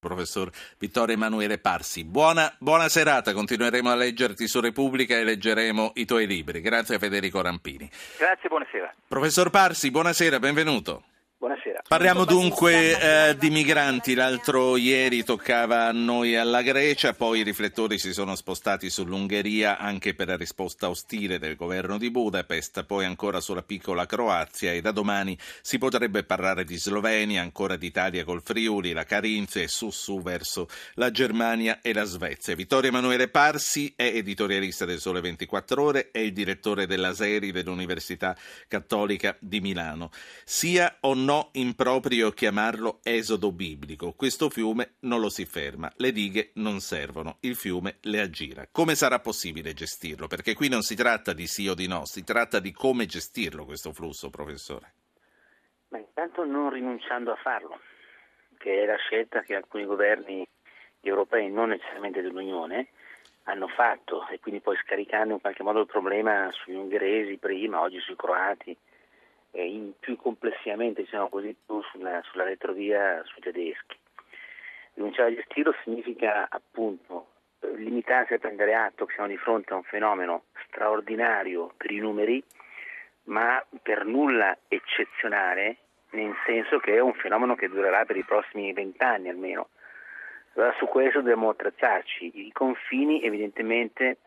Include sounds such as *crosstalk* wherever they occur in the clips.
Professor Vittorio Emanuele Parsi. Buona, buona serata, continueremo a leggerti su Repubblica e leggeremo i tuoi libri. Grazie a Federico Rampini. Grazie, buonasera. Professor Parsi, buonasera, benvenuto. Buonasera. Parliamo dunque eh, di migranti. L'altro ieri toccava a noi alla Grecia, poi i riflettori si sono spostati sull'Ungheria anche per la risposta ostile del governo di Budapest, poi ancora sulla piccola Croazia e da domani si potrebbe parlare di Slovenia, ancora d'Italia col Friuli, la Carinzia e su su verso la Germania e la Svezia. Vittorio Emanuele Parsi è editorialista del Sole 24 Ore e il direttore della Seri dell'Università Cattolica di Milano. Sia o no no improprio chiamarlo esodo biblico. Questo fiume non lo si ferma, le dighe non servono, il fiume le aggira. Come sarà possibile gestirlo? Perché qui non si tratta di sì o di no, si tratta di come gestirlo questo flusso, professore. Ma intanto non rinunciando a farlo, che è la scelta che alcuni governi europei, non necessariamente dell'Unione, hanno fatto e quindi poi scaricando in qualche modo il problema sugli ungheresi prima, oggi sui croati in più complessivamente, diciamo così, sulla, sulla retrovia sui tedeschi. Rinunciare a gestirlo significa appunto limitarsi a prendere atto che siamo di fronte a un fenomeno straordinario per i numeri, ma per nulla eccezionale, nel senso che è un fenomeno che durerà per i prossimi vent'anni almeno. Allora su questo dobbiamo attrezzarci. I confini evidentemente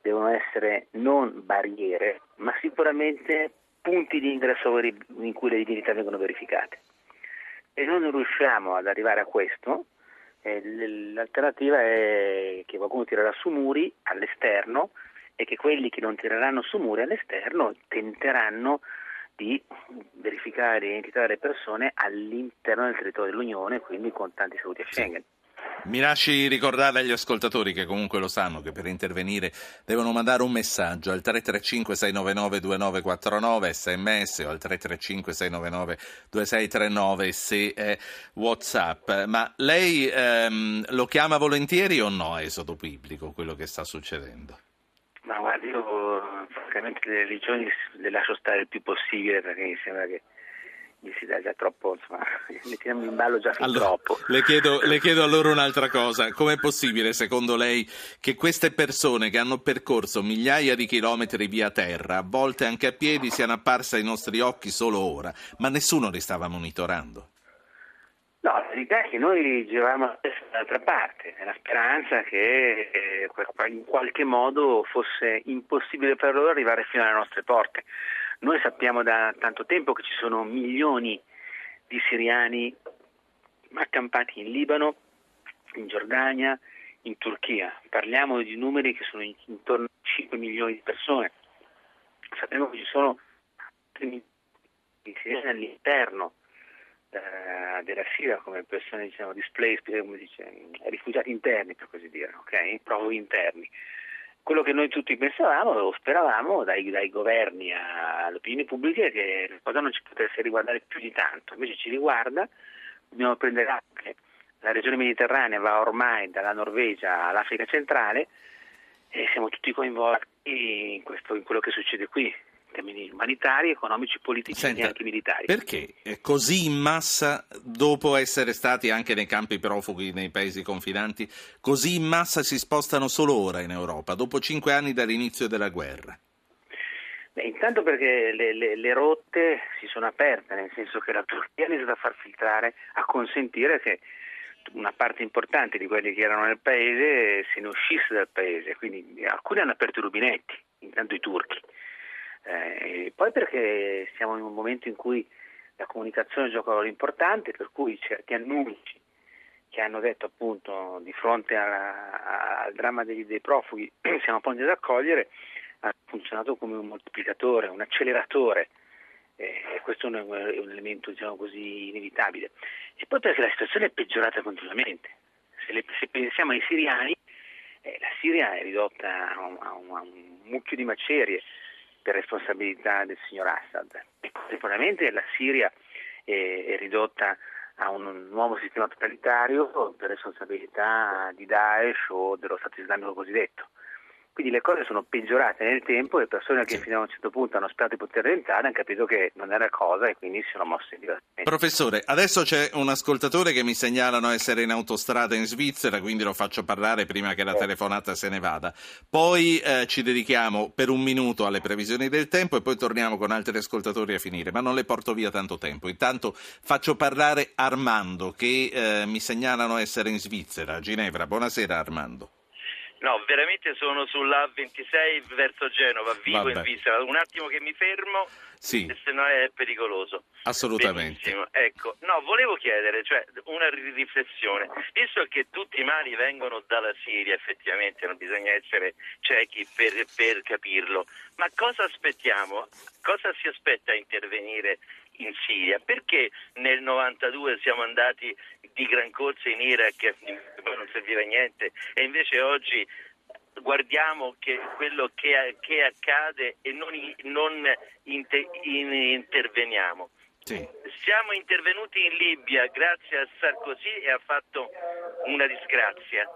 devono essere non barriere, ma sicuramente punti di ingresso in cui le identità vengono verificate. E non riusciamo ad arrivare a questo, eh, l'alternativa è che qualcuno tirerà su muri all'esterno e che quelli che non tireranno su muri all'esterno tenteranno di verificare l'identità delle persone all'interno del territorio dell'Unione, quindi con tanti saluti a Schengen. Mi lasci ricordare agli ascoltatori che comunque lo sanno che per intervenire devono mandare un messaggio al 335-699-2949 sms o al 335-699-2639 se è Whatsapp. Ma lei ehm, lo chiama volentieri o no esodo biblico quello che sta succedendo? Ma guardi, io francamente le religioni le lascio stare il più possibile perché mi sembra che si dà già troppo, insomma, *laughs* mettiamo in ballo già fin allora, troppo. Le chiedo, le chiedo allora un'altra cosa, com'è possibile secondo lei che queste persone che hanno percorso migliaia di chilometri via terra, a volte anche a piedi, siano apparse ai nostri occhi solo ora, ma nessuno li stava monitorando? No, la verità è che noi giravamo dall'altra parte, nella speranza che eh, in qualche modo fosse impossibile per loro arrivare fino alle nostre porte. Noi sappiamo da tanto tempo che ci sono milioni di siriani accampati in Libano, in Giordania, in Turchia. Parliamo di numeri che sono intorno a 5 milioni di persone. Sappiamo che ci sono siriani all'interno eh, della Siria come persone diciamo, displaced, come dice, rifugiati interni per così dire, ok? Proprio interni quello che noi tutti pensavamo o speravamo dai, dai governi all'opinione pubblica è che la cosa non ci potesse riguardare più di tanto, invece ci riguarda, dobbiamo prendere atto che la regione mediterranea va ormai dalla Norvegia all'Africa centrale e siamo tutti coinvolti in, questo, in quello che succede qui termini umanitari, economici, politici Senta, e anche militari. Perché così in massa, dopo essere stati anche nei campi profughi nei paesi confinanti, così in massa si spostano solo ora in Europa, dopo cinque anni dall'inizio della guerra? Beh, intanto perché le, le, le, rotte si sono aperte, nel senso che la Turchia ha iniziato a far filtrare, a consentire che una parte importante di quelli che erano nel paese se ne uscisse dal paese, quindi alcuni hanno aperto i rubinetti, intanto i turchi. Eh, poi perché siamo in un momento in cui la comunicazione gioca un ruolo importante, per cui certi annunci che hanno detto appunto di fronte alla, al dramma dei, dei profughi *clears throat* siamo pronti ad accogliere, ha funzionato come un moltiplicatore, un acceleratore eh, questo è un, è un elemento diciamo così inevitabile. E poi perché la situazione è peggiorata continuamente. Se, le, se pensiamo ai siriani, eh, la Siria è ridotta a un, a un, a un mucchio di macerie, per responsabilità del signor Assad. E contemporaneamente la Siria è, è ridotta a un nuovo sistema totalitario per responsabilità di Daesh o dello Stato islamico cosiddetto. Quindi le cose sono peggiorate nel tempo e le persone che fino a un certo punto hanno sperato di poter entrare hanno capito che non era cosa e quindi si sono mosse diversamente. Professore, adesso c'è un ascoltatore che mi segnalano essere in autostrada in Svizzera, quindi lo faccio parlare prima che la telefonata se ne vada. Poi eh, ci dedichiamo per un minuto alle previsioni del tempo e poi torniamo con altri ascoltatori a finire, ma non le porto via tanto tempo. Intanto faccio parlare Armando che eh, mi segnalano essere in Svizzera, a Ginevra. Buonasera Armando. No, veramente sono sulla 26 verso Genova, vivo Vabbè. in Svizzera. Un attimo che mi fermo, Sì, se no è pericoloso. assolutamente. Benissimo. Ecco, no, volevo chiedere, cioè, una ri- riflessione. Visto che tutti i mali vengono dalla Siria, effettivamente non bisogna essere ciechi per, per capirlo, ma cosa aspettiamo? Cosa si aspetta a intervenire in Siria? Perché nel 92 siamo andati di gran corsa in Iraq e poi non serviva a niente e invece oggi guardiamo che quello che, che accade e non, non inte- in- interveniamo. Sì. Siamo intervenuti in Libia grazie a Sarkozy e ha fatto una disgrazia,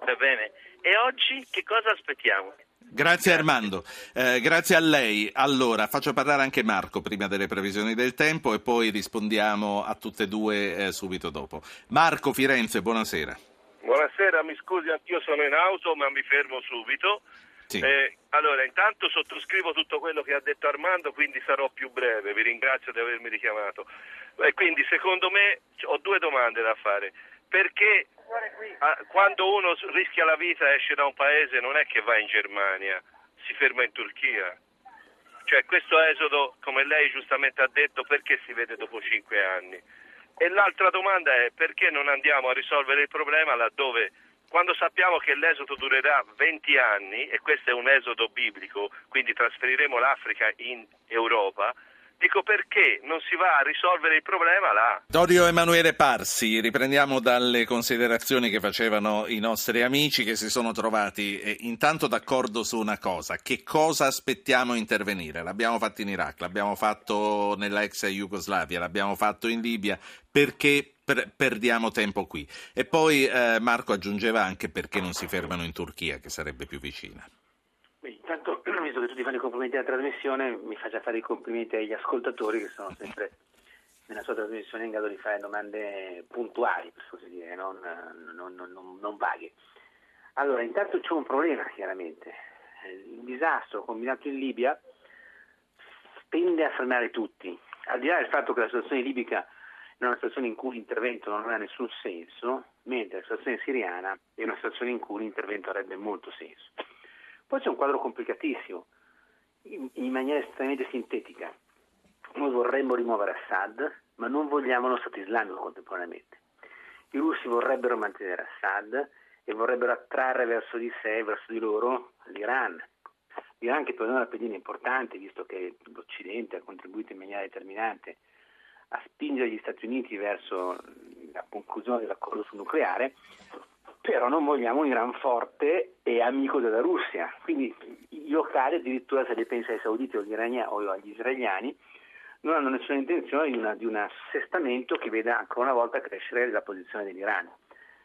va bene? E oggi che cosa aspettiamo? Grazie Armando, Eh, grazie a lei. Allora, faccio parlare anche Marco prima delle previsioni del tempo e poi rispondiamo a tutte e due eh, subito dopo. Marco Firenze, buonasera. Buonasera, mi scusi, anch'io sono in auto, ma mi fermo subito. Sì. Eh, allora, intanto sottoscrivo tutto quello che ha detto Armando, quindi sarò più breve. Vi ringrazio di avermi richiamato. E quindi, secondo me, ho due domande da fare. Perché ah, quando uno rischia la vita e esce da un paese non è che va in Germania, si ferma in Turchia? Cioè, questo esodo, come lei giustamente ha detto, perché si vede dopo cinque anni? E l'altra domanda è perché non andiamo a risolvere il problema laddove, quando sappiamo che l'esodo durerà 20 anni, e questo è un esodo biblico, quindi trasferiremo l'Africa in Europa, dico perché non si va a risolvere il problema là? Dorio Emanuele Parsi, riprendiamo dalle considerazioni che facevano i nostri amici che si sono trovati eh, intanto d'accordo su una cosa, che cosa aspettiamo intervenire? L'abbiamo fatto in Iraq, l'abbiamo fatto nella ex Jugoslavia, l'abbiamo fatto in Libia, perché per- perdiamo tempo qui? E poi eh, Marco aggiungeva anche perché non si fermano in Turchia, che sarebbe più vicina. Intanto, *clears throat* visto che tu ti fai i complimenti alla trasmissione, mi faccia fare i complimenti agli ascoltatori che sono sempre nella sua trasmissione in grado di fare domande puntuali, per così dire, non, non- non- non- non vaghe. Allora, intanto c'è un problema, chiaramente. Eh, Il disastro combinato in Libia tende a fermare tutti. Al di là del fatto che la situazione libica è una situazione in cui l'intervento non ha nessun senso, mentre la situazione siriana è una situazione in cui l'intervento avrebbe molto senso. Poi c'è un quadro complicatissimo, in, in maniera estremamente sintetica. Noi vorremmo rimuovere Assad, ma non vogliamo lo Stato islamico contemporaneamente. I russi vorrebbero mantenere Assad e vorrebbero attrarre verso di sé, verso di loro, l'Iran. L'Iran che per noi è una pedina importante, visto che l'Occidente ha contribuito in maniera determinante a spingere gli Stati Uniti verso la conclusione dell'accordo sul nucleare, però non vogliamo un Iran forte e amico della Russia. Quindi i locali, addirittura se li pensa ai sauditi o agli, irania- o agli israeliani, non hanno nessuna intenzione di, una- di un assestamento che veda ancora una volta crescere la posizione dell'Iran.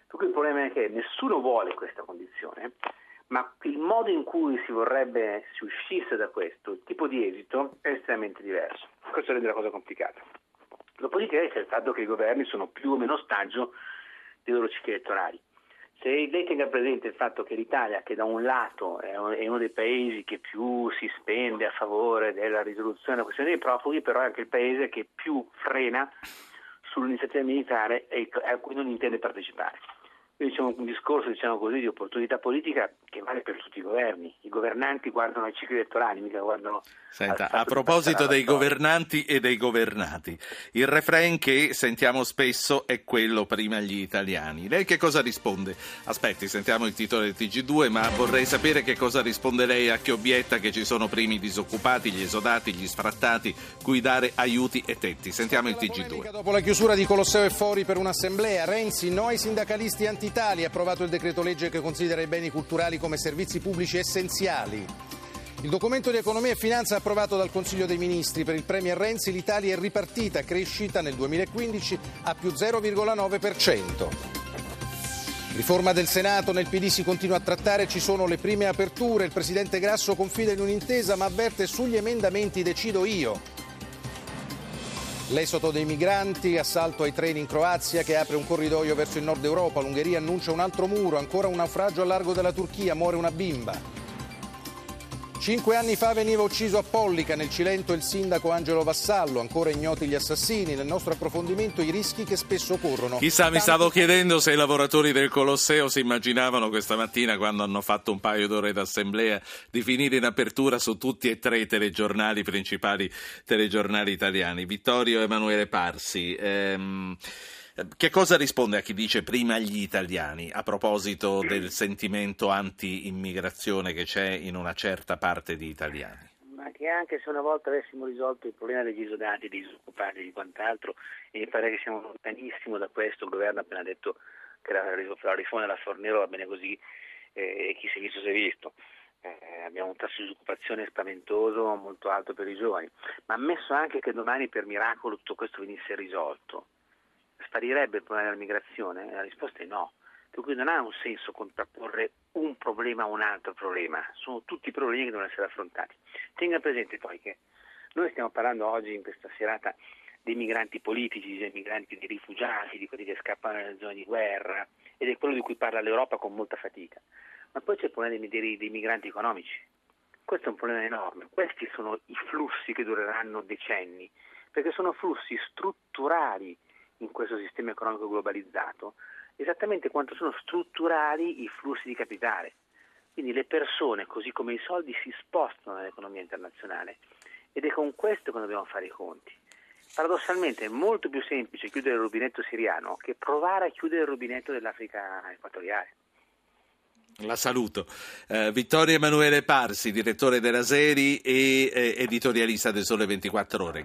Per cui il problema è che nessuno vuole questa condizione, ma il modo in cui si vorrebbe si uscisse da questo, il tipo di esito, è estremamente diverso. Questo rende la cosa complicata. Dopodiché c'è il fatto che i governi sono più o meno ostaggio dei loro cicli elettorali. Se lei tenga presente il fatto che l'Italia, che da un lato è un- è uno dei paesi che più si spende a favore della risoluzione della questione dei profughi, però è anche il paese che più frena sull'iniziativa militare a cui non intende partecipare. C'è un discorso, diciamo così, di opportunità politica che vale per tutti i governi. I governanti guardano ai cicli elettorali, mica guardano Senta, a proposito dei governanti e dei governati, il refrain che sentiamo spesso è quello prima gli italiani. Lei che cosa risponde? Aspetti, sentiamo il titolo del TG2, ma vorrei sapere che cosa risponde lei a chi obietta che ci sono primi disoccupati, gli esodati, gli sfrattati, cui dare aiuti e tetti. Sentiamo il TG2. Dopo la chiusura di Colosseo e Fori per un'assemblea, Renzi, no ai sindacalisti anti-Italia, ha approvato il decreto legge che considera i beni culturali come servizi pubblici essenziali. Il documento di economia e finanza approvato dal Consiglio dei Ministri per il Premier Renzi, l'Italia è ripartita, crescita nel 2015 a più 0,9%. Riforma del Senato, nel PD si continua a trattare, ci sono le prime aperture, il Presidente Grasso confida in un'intesa ma avverte sugli emendamenti decido io. L'esodo dei migranti, assalto ai treni in Croazia che apre un corridoio verso il nord Europa, l'Ungheria annuncia un altro muro, ancora un naufragio a largo della Turchia, muore una bimba. Cinque anni fa veniva ucciso a Pollica, nel Cilento, il sindaco Angelo Vassallo. Ancora ignoti gli assassini. Nel nostro approfondimento i rischi che spesso corrono. Chissà, mi stavo chiedendo se i lavoratori del Colosseo si immaginavano questa mattina, quando hanno fatto un paio d'ore d'assemblea, di finire in apertura su tutti e tre i telegiornali, principali telegiornali italiani. Vittorio Emanuele Parsi. Ehm... Che cosa risponde a chi dice prima gli italiani a proposito del sentimento anti-immigrazione che c'è in una certa parte di italiani? Ma che anche se una volta avessimo risolto il problema degli esodati, dei disoccupati e di quant'altro, e mi pare che siamo lontanissimo da questo, il governo ha appena detto che la, riforma della Fornero va bene così eh, e chi si è visto si è visto. Eh, abbiamo un tasso di disoccupazione spaventoso, molto alto per i giovani, ma ammesso anche che domani per miracolo tutto questo venisse risolto, sparirebbe il problema della migrazione? La risposta è no. Per cui non ha un senso contrapporre un problema a un altro problema, sono tutti problemi che devono essere affrontati. Tenga presente poi che noi stiamo parlando oggi in questa serata dei migranti politici, dei migranti, dei rifugiati, di quelli che scappano dalle zone di guerra ed è quello di cui parla l'Europa con molta fatica. Ma poi c'è il problema dei, dei, migranti economici. Questo è un problema enorme. Questi sono i flussi che dureranno decenni, perché sono flussi strutturali in questo sistema economico globalizzato esattamente quanto sono strutturali i flussi di capitale. Quindi le persone, così come i soldi, si spostano nell'economia internazionale ed è con questo che dobbiamo fare i conti. Paradossalmente è molto più semplice chiudere il rubinetto siriano che provare a chiudere il rubinetto dell'Africa equatoriale. La saluto. Uh, Vittorio Emanuele Parsi, direttore della Seri e eh, editorialista del Sole 24 Ore.